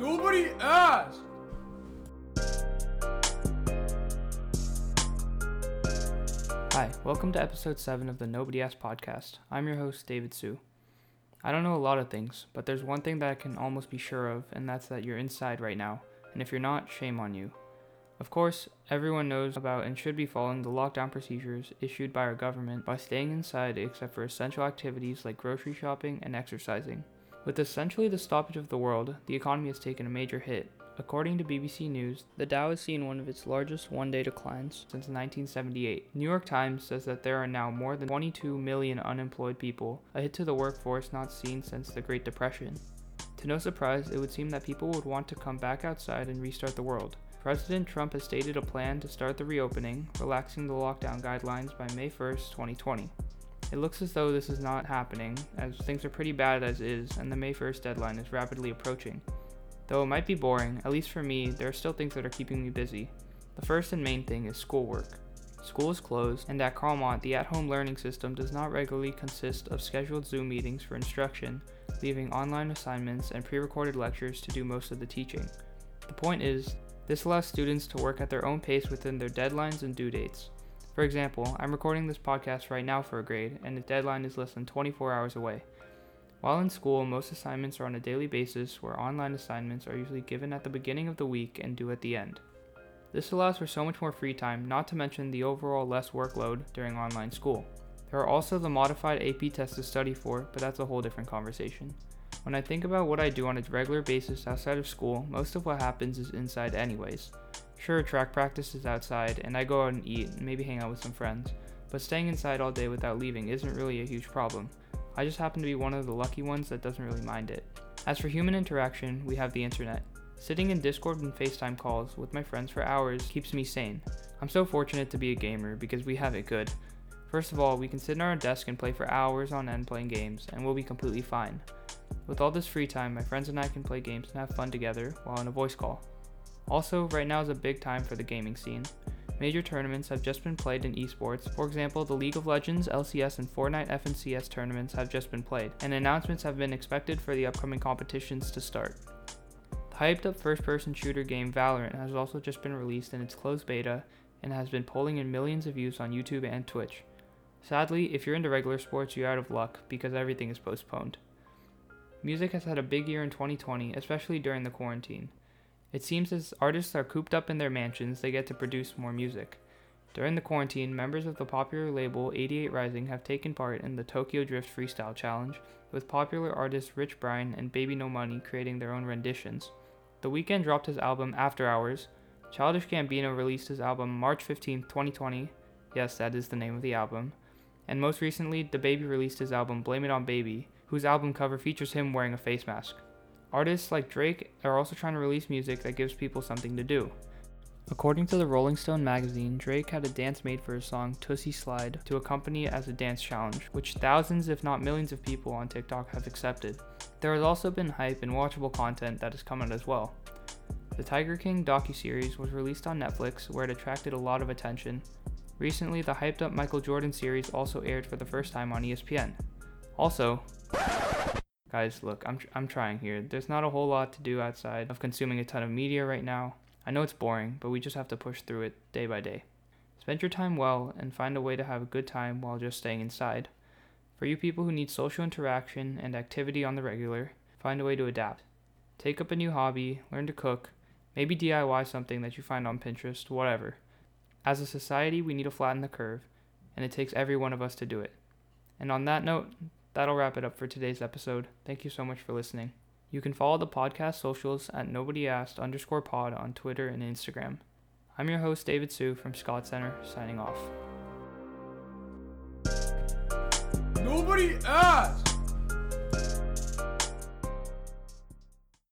Nobody asked! Hi, welcome to episode 7 of the Nobody Asked podcast. I'm your host, David Sue. I don't know a lot of things, but there's one thing that I can almost be sure of, and that's that you're inside right now. And if you're not, shame on you. Of course, everyone knows about and should be following the lockdown procedures issued by our government by staying inside except for essential activities like grocery shopping and exercising. With essentially the stoppage of the world, the economy has taken a major hit. According to BBC News, the Dow has seen one of its largest one day declines since 1978. New York Times says that there are now more than 22 million unemployed people, a hit to the workforce not seen since the Great Depression. To no surprise, it would seem that people would want to come back outside and restart the world. President Trump has stated a plan to start the reopening, relaxing the lockdown guidelines by May 1st, 2020. It looks as though this is not happening, as things are pretty bad as is, and the May 1st deadline is rapidly approaching. Though it might be boring, at least for me, there are still things that are keeping me busy. The first and main thing is schoolwork. School is closed, and at Carlmont, the at home learning system does not regularly consist of scheduled Zoom meetings for instruction, leaving online assignments and pre recorded lectures to do most of the teaching. The point is, this allows students to work at their own pace within their deadlines and due dates. For example, I'm recording this podcast right now for a grade, and the deadline is less than 24 hours away. While in school, most assignments are on a daily basis, where online assignments are usually given at the beginning of the week and due at the end. This allows for so much more free time, not to mention the overall less workload during online school. There are also the modified AP tests to study for, but that's a whole different conversation. When I think about what I do on a regular basis outside of school, most of what happens is inside, anyways. Sure, track practice is outside, and I go out and eat and maybe hang out with some friends, but staying inside all day without leaving isn't really a huge problem. I just happen to be one of the lucky ones that doesn't really mind it. As for human interaction, we have the internet. Sitting in Discord and FaceTime calls with my friends for hours keeps me sane. I'm so fortunate to be a gamer because we have it good. First of all, we can sit in our desk and play for hours on end playing games, and we'll be completely fine. With all this free time, my friends and I can play games and have fun together while on a voice call. Also, right now is a big time for the gaming scene. Major tournaments have just been played in esports. For example, the League of Legends, LCS, and Fortnite FNCS tournaments have just been played, and announcements have been expected for the upcoming competitions to start. The hyped up first person shooter game Valorant has also just been released in its closed beta and has been pulling in millions of views on YouTube and Twitch. Sadly, if you're into regular sports, you're out of luck because everything is postponed. Music has had a big year in 2020, especially during the quarantine. It seems as artists are cooped up in their mansions, they get to produce more music. During the quarantine, members of the popular label 88 Rising have taken part in the Tokyo Drift Freestyle Challenge, with popular artists Rich Brian and Baby No Money creating their own renditions. The Weeknd dropped his album After Hours. Childish Gambino released his album March 15, 2020. Yes, that is the name of the album. And most recently, DaBaby released his album Blame It On Baby, whose album cover features him wearing a face mask. Artists like Drake are also trying to release music that gives people something to do. According to the Rolling Stone magazine, Drake had a dance made for his song Toosie Slide to accompany it as a dance challenge, which thousands, if not millions, of people on TikTok have accepted. There has also been hype and watchable content that has come out as well. The Tiger King docuseries was released on Netflix, where it attracted a lot of attention. Recently, the hyped up Michael Jordan series also aired for the first time on ESPN. Also, Guys, look, I'm, tr- I'm trying here. There's not a whole lot to do outside of consuming a ton of media right now. I know it's boring, but we just have to push through it day by day. Spend your time well and find a way to have a good time while just staying inside. For you people who need social interaction and activity on the regular, find a way to adapt. Take up a new hobby, learn to cook, maybe DIY something that you find on Pinterest, whatever. As a society, we need to flatten the curve, and it takes every one of us to do it. And on that note, That'll wrap it up for today's episode. Thank you so much for listening. You can follow the podcast socials at nobody asked underscore pod on Twitter and Instagram. I'm your host, David Sue from Scott Center, signing off. Nobody asked!